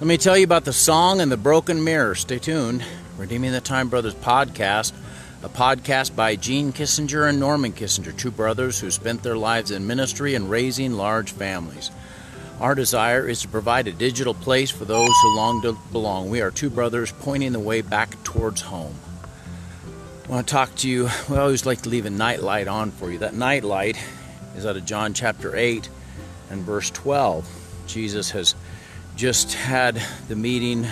Let me tell you about the song and the broken mirror. Stay tuned. Redeeming the Time Brothers podcast, a podcast by Gene Kissinger and Norman Kissinger, two brothers who spent their lives in ministry and raising large families. Our desire is to provide a digital place for those who long to belong. We are two brothers pointing the way back towards home. I want to talk to you. We always like to leave a night light on for you. That night light is out of John chapter 8 and verse 12. Jesus has just had the meeting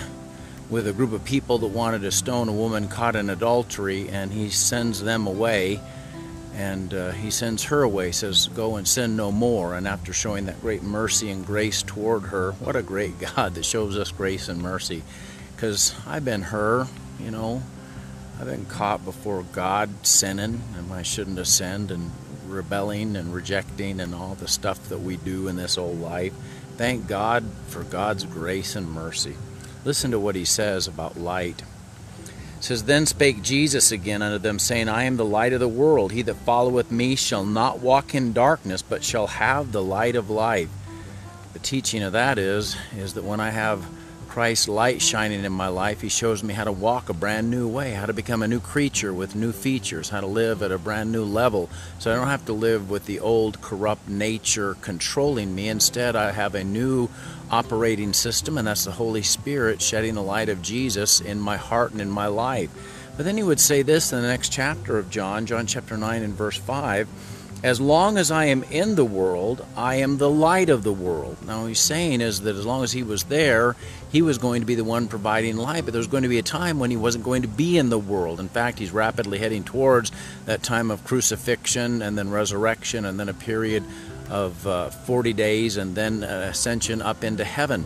with a group of people that wanted to stone a woman caught in adultery, and he sends them away. And uh, he sends her away, says, Go and sin no more. And after showing that great mercy and grace toward her, what a great God that shows us grace and mercy. Because I've been her, you know, I've been caught before God sinning, and I shouldn't have sinned, and rebelling and rejecting, and all the stuff that we do in this old life. Thank God for God's grace and mercy. Listen to what he says about light. It says, Then spake Jesus again unto them, saying, I am the light of the world. He that followeth me shall not walk in darkness, but shall have the light of life. The teaching of that is, is that when I have Christ's light shining in my life, He shows me how to walk a brand new way, how to become a new creature with new features, how to live at a brand new level. So I don't have to live with the old corrupt nature controlling me. Instead, I have a new operating system, and that's the Holy Spirit shedding the light of Jesus in my heart and in my life. But then He would say this in the next chapter of John, John chapter 9 and verse 5 as long as I am in the world, I am the light of the world. Now, he's saying is that as long as he was there, he was going to be the one providing light, but there was going to be a time when he wasn't going to be in the world. In fact, he's rapidly heading towards that time of crucifixion and then resurrection and then a period of uh, 40 days and then ascension up into heaven.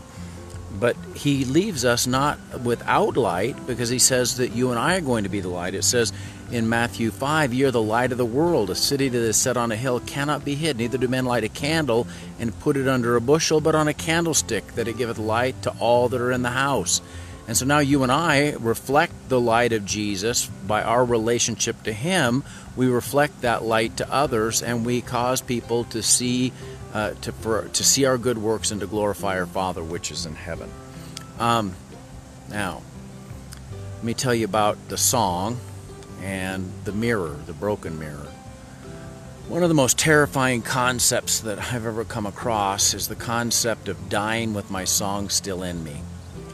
But he leaves us not without light because he says that you and I are going to be the light. It says in Matthew 5, Ye are the light of the world. A city that is set on a hill cannot be hid. Neither do men light a candle and put it under a bushel, but on a candlestick, that it giveth light to all that are in the house. And so now you and I reflect the light of Jesus by our relationship to Him. We reflect that light to others, and we cause people to see uh, to for, to see our good works and to glorify our Father which is in heaven. Um, now, let me tell you about the song and the mirror, the broken mirror. One of the most terrifying concepts that I've ever come across is the concept of dying with my song still in me.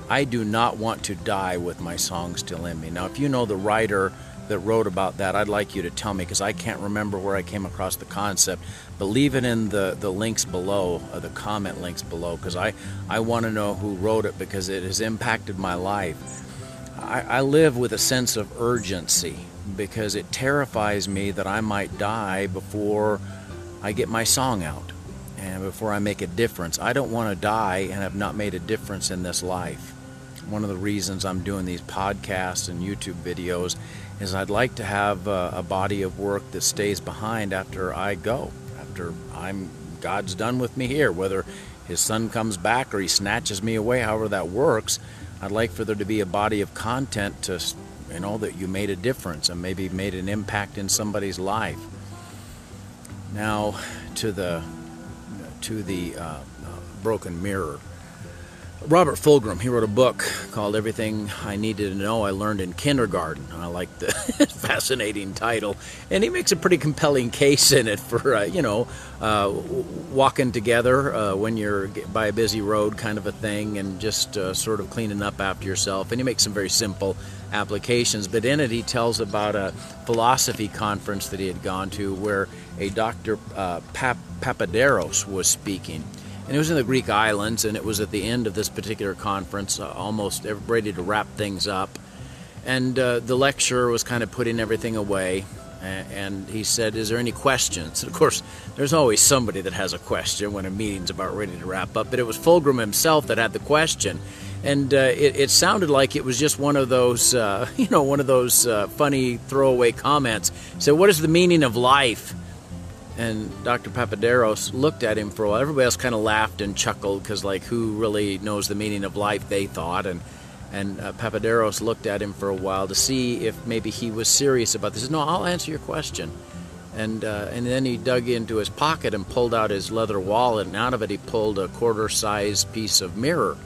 I do not want to die with my song still in me. Now, if you know the writer that wrote about that, I'd like you to tell me because I can't remember where I came across the concept. But leave it in the, the links below, uh, the comment links below, because I, I want to know who wrote it because it has impacted my life. I, I live with a sense of urgency because it terrifies me that I might die before I get my song out and before I make a difference. I don't want to die and have not made a difference in this life. One of the reasons I'm doing these podcasts and YouTube videos is I'd like to have a, a body of work that stays behind after I go, after I'm God's done with me here, whether his son comes back or he snatches me away, however that works. I'd like for there to be a body of content to you know that you made a difference and maybe made an impact in somebody's life. Now to the to the uh, uh, broken mirror Robert Fulghum, he wrote a book called Everything I Needed to Know I Learned in Kindergarten. I like the fascinating title. And he makes a pretty compelling case in it for, uh, you know, uh, walking together uh, when you're by a busy road kind of a thing and just uh, sort of cleaning up after yourself. And he makes some very simple applications. But in it, he tells about a philosophy conference that he had gone to where a Dr. Uh, Pap- Papaderos was speaking and it was in the Greek islands, and it was at the end of this particular conference, uh, almost ready to wrap things up. And uh, the lecturer was kind of putting everything away, and he said, Is there any questions? And of course, there's always somebody that has a question when a meeting's about ready to wrap up, but it was Fulghum himself that had the question. And uh, it, it, sounded like it was just one of those, uh, you know, one of those uh, funny throwaway comments. So, what is the meaning of life? And Dr. Papaderos looked at him for a while. Everybody else kind of laughed and chuckled because, like, who really knows the meaning of life? They thought. And and uh, Papaderos looked at him for a while to see if maybe he was serious about this. He said, no, I'll answer your question. And uh, and then he dug into his pocket and pulled out his leather wallet, and out of it he pulled a quarter-sized piece of mirror.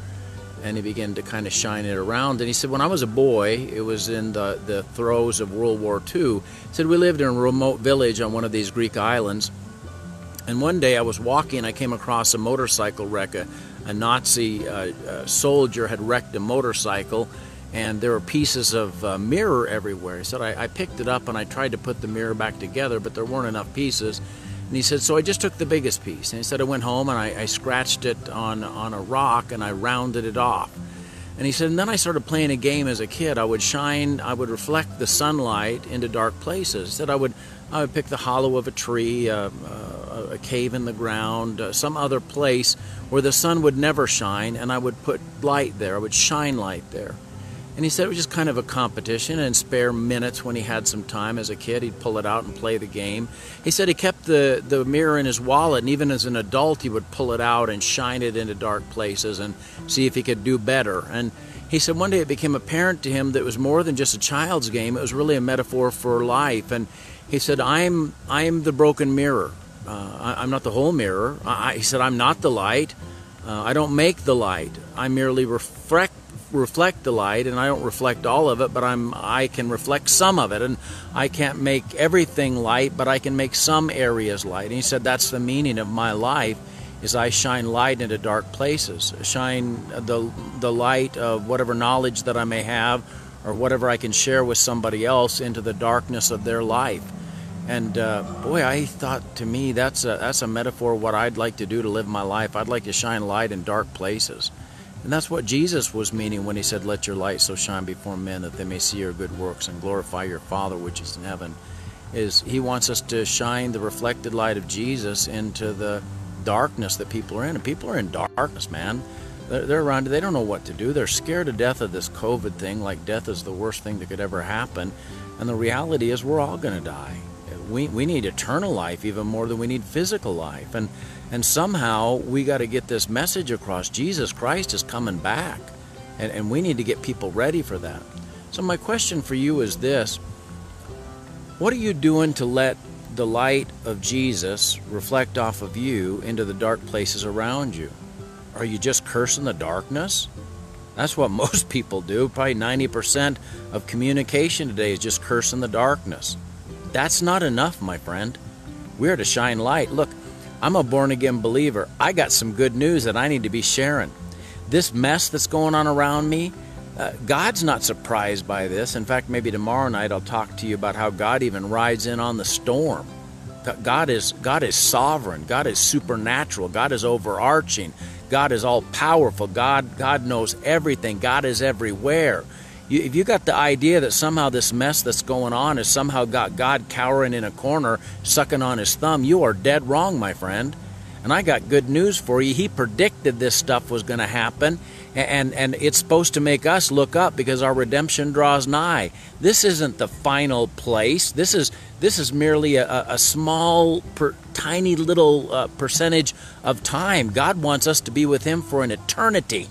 And he began to kind of shine it around. And he said, when I was a boy, it was in the, the throes of World War II. He said, we lived in a remote village on one of these Greek islands. And one day I was walking, I came across a motorcycle wreck. A, a Nazi uh, uh, soldier had wrecked a motorcycle, and there were pieces of uh, mirror everywhere. He said, I, I picked it up and I tried to put the mirror back together, but there weren't enough pieces. And he said, so I just took the biggest piece. And he said, I went home and I, I scratched it on, on a rock and I rounded it off. And he said, and then I started playing a game as a kid. I would shine, I would reflect the sunlight into dark places. He said I would, I would pick the hollow of a tree, uh, uh, a cave in the ground, uh, some other place where the sun would never shine, and I would put light there. I would shine light there. And he said it was just kind of a competition and spare minutes when he had some time as a kid, he'd pull it out and play the game. He said he kept the, the mirror in his wallet, and even as an adult, he would pull it out and shine it into dark places and see if he could do better. And he said one day it became apparent to him that it was more than just a child's game, it was really a metaphor for life. And he said, I'm, I'm the broken mirror. Uh, I, am not the whole mirror. I, he said, I'm not the light. Uh, I don't make the light. I merely reflect reflect the light and I don't reflect all of it but I'm I can reflect some of it and I can't make everything light but I can make some areas light and he said that's the meaning of my life is I shine light into dark places shine the the light of whatever knowledge that I may have or whatever I can share with somebody else into the darkness of their life and uh, boy, I thought to me that's a, that's a metaphor what I'd like to do to live my life. I'd like to shine light in dark places. And that's what Jesus was meaning when he said, Let your light so shine before men that they may see your good works and glorify your Father which is in heaven. Is he wants us to shine the reflected light of Jesus into the darkness that people are in. And people are in darkness, man. They're, they're around, they don't know what to do. They're scared to death of this COVID thing, like death is the worst thing that could ever happen. And the reality is, we're all going to die. We, we need eternal life even more than we need physical life. And and somehow we got to get this message across. Jesus Christ is coming back. And, and we need to get people ready for that. So, my question for you is this What are you doing to let the light of Jesus reflect off of you into the dark places around you? Are you just cursing the darkness? That's what most people do. Probably 90% of communication today is just cursing the darkness. That's not enough, my friend. We're to shine light. Look, I'm a born again believer. I got some good news that I need to be sharing. This mess that's going on around me, uh, God's not surprised by this. In fact, maybe tomorrow night I'll talk to you about how God even rides in on the storm. God is God is sovereign. God is supernatural. God is overarching. God is all powerful. God God knows everything. God is everywhere. You, if you got the idea that somehow this mess that's going on has somehow got God cowering in a corner, sucking on his thumb, you are dead wrong, my friend. And I got good news for you. He predicted this stuff was going to happen, and, and it's supposed to make us look up because our redemption draws nigh. This isn't the final place. This is this is merely a, a small, per, tiny little uh, percentage of time. God wants us to be with Him for an eternity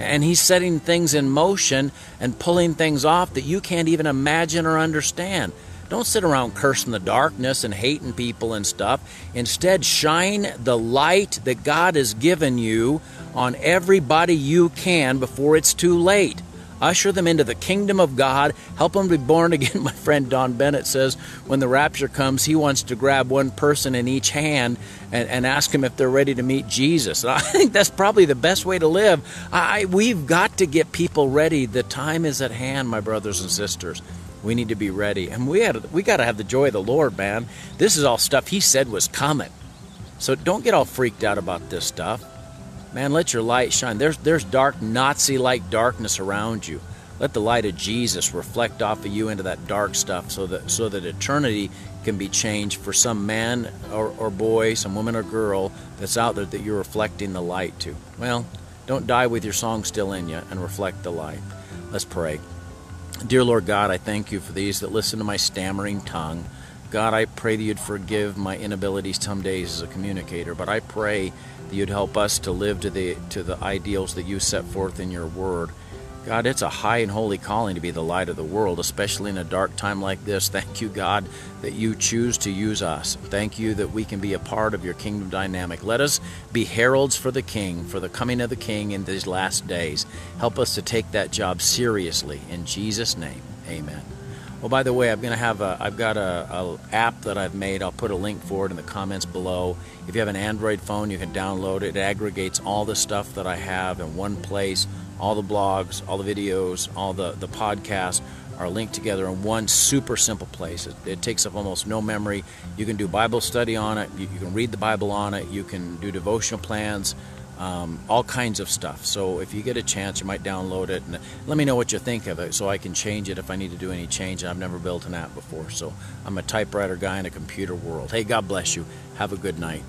and he's setting things in motion and pulling things off that you can't even imagine or understand. Don't sit around cursing the darkness and hating people and stuff. Instead, shine the light that God has given you on everybody you can before it's too late usher them into the kingdom of God, help them be born again. My friend Don Bennett says when the rapture comes, he wants to grab one person in each hand and, and ask them if they're ready to meet Jesus. I think that's probably the best way to live. I, we've got to get people ready. The time is at hand, my brothers and sisters. We need to be ready, and we had we got to have the joy of the Lord, man. This is all stuff He said was coming. So don't get all freaked out about this stuff. Man, let your light shine. There's, there's dark, Nazi like darkness around you. Let the light of Jesus reflect off of you into that dark stuff so that, so that eternity can be changed for some man or, or boy, some woman or girl that's out there that you're reflecting the light to. Well, don't die with your song still in you and reflect the light. Let's pray. Dear Lord God, I thank you for these that listen to my stammering tongue. God, I pray that you'd forgive my inabilities some days as a communicator, but I pray that you'd help us to live to the to the ideals that you set forth in your word. God, it's a high and holy calling to be the light of the world, especially in a dark time like this. Thank you, God, that you choose to use us. Thank you that we can be a part of your kingdom dynamic. Let us be heralds for the King, for the coming of the King in these last days. Help us to take that job seriously. In Jesus' name, amen. Oh, by the way, I'm to have a, I've got a, a, app that I've made. I'll put a link for it in the comments below. If you have an Android phone, you can download it. It aggregates all the stuff that I have in one place. All the blogs, all the videos, all the, the podcasts are linked together in one super simple place. It, it takes up almost no memory. You can do Bible study on it. You, you can read the Bible on it. You can do devotional plans um, all kinds of stuff. So if you get a chance, you might download it and let me know what you think of it so I can change it if I need to do any change. I've never built an app before, so I'm a typewriter guy in a computer world. Hey, God bless you. Have a good night.